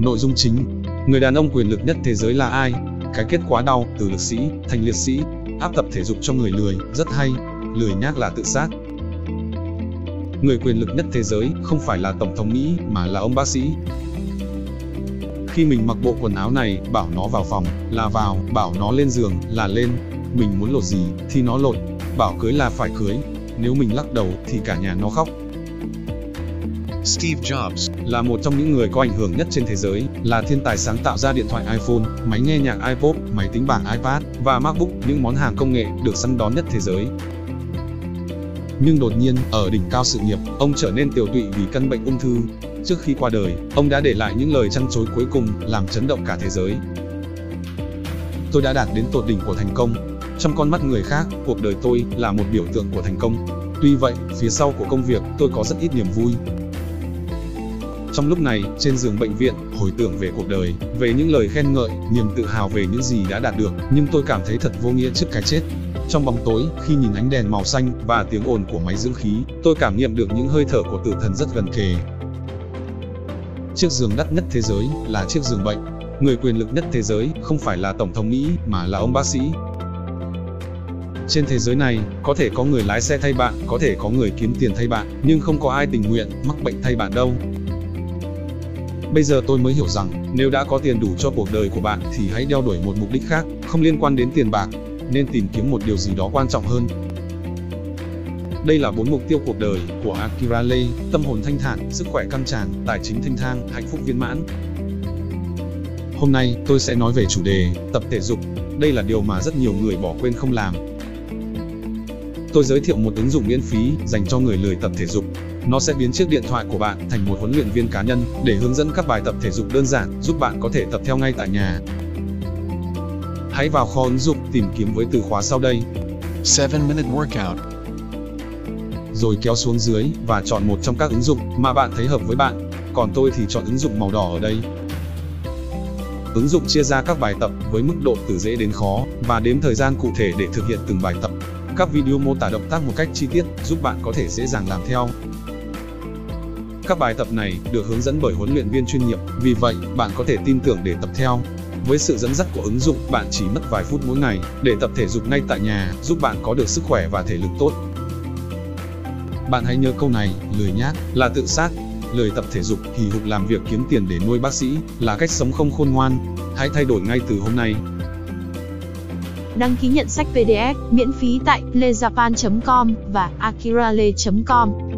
Nội dung chính Người đàn ông quyền lực nhất thế giới là ai? Cái kết quá đau, từ lực sĩ, thành liệt sĩ, áp tập thể dục cho người lười, rất hay, lười nhác là tự sát. Người quyền lực nhất thế giới không phải là Tổng thống Mỹ mà là ông bác sĩ. Khi mình mặc bộ quần áo này, bảo nó vào phòng, là vào, bảo nó lên giường, là lên. Mình muốn lột gì, thì nó lột, bảo cưới là phải cưới. Nếu mình lắc đầu, thì cả nhà nó khóc. Steve Jobs là một trong những người có ảnh hưởng nhất trên thế giới, là thiên tài sáng tạo ra điện thoại iPhone, máy nghe nhạc iPod, máy tính bảng iPad và MacBook, những món hàng công nghệ được săn đón nhất thế giới. Nhưng đột nhiên, ở đỉnh cao sự nghiệp, ông trở nên tiểu tụy vì căn bệnh ung thư. Trước khi qua đời, ông đã để lại những lời chăn chối cuối cùng, làm chấn động cả thế giới. Tôi đã đạt đến tột đỉnh của thành công. Trong con mắt người khác, cuộc đời tôi là một biểu tượng của thành công. Tuy vậy, phía sau của công việc, tôi có rất ít niềm vui. Trong lúc này, trên giường bệnh viện, hồi tưởng về cuộc đời, về những lời khen ngợi, niềm tự hào về những gì đã đạt được, nhưng tôi cảm thấy thật vô nghĩa trước cái chết. Trong bóng tối, khi nhìn ánh đèn màu xanh và tiếng ồn của máy dưỡng khí, tôi cảm nghiệm được những hơi thở của tử thần rất gần kề. Chiếc giường đắt nhất thế giới là chiếc giường bệnh. Người quyền lực nhất thế giới không phải là tổng thống Mỹ mà là ông bác sĩ. Trên thế giới này, có thể có người lái xe thay bạn, có thể có người kiếm tiền thay bạn, nhưng không có ai tình nguyện mắc bệnh thay bạn đâu. Bây giờ tôi mới hiểu rằng, nếu đã có tiền đủ cho cuộc đời của bạn thì hãy đeo đuổi một mục đích khác, không liên quan đến tiền bạc, nên tìm kiếm một điều gì đó quan trọng hơn. Đây là bốn mục tiêu cuộc đời của Akira Lay, tâm hồn thanh thản, sức khỏe căng tràn, tài chính thanh thang, hạnh phúc viên mãn. Hôm nay, tôi sẽ nói về chủ đề tập thể dục. Đây là điều mà rất nhiều người bỏ quên không làm. Tôi giới thiệu một ứng dụng miễn phí dành cho người lười tập thể dục. Nó sẽ biến chiếc điện thoại của bạn thành một huấn luyện viên cá nhân để hướng dẫn các bài tập thể dục đơn giản, giúp bạn có thể tập theo ngay tại nhà. Hãy vào kho ứng dụng tìm kiếm với từ khóa sau đây. 7 Minute Workout Rồi kéo xuống dưới và chọn một trong các ứng dụng mà bạn thấy hợp với bạn. Còn tôi thì chọn ứng dụng màu đỏ ở đây. Ứng dụng chia ra các bài tập với mức độ từ dễ đến khó và đếm thời gian cụ thể để thực hiện từng bài tập. Các video mô tả động tác một cách chi tiết giúp bạn có thể dễ dàng làm theo. Các bài tập này được hướng dẫn bởi huấn luyện viên chuyên nghiệp, vì vậy bạn có thể tin tưởng để tập theo. Với sự dẫn dắt của ứng dụng, bạn chỉ mất vài phút mỗi ngày để tập thể dục ngay tại nhà, giúp bạn có được sức khỏe và thể lực tốt. Bạn hãy nhớ câu này, lười nhác là tự sát. Lười tập thể dục, hì hục làm việc kiếm tiền để nuôi bác sĩ là cách sống không khôn ngoan. Hãy thay đổi ngay từ hôm nay. Đăng ký nhận sách PDF miễn phí tại lejapan.com và akirale.com.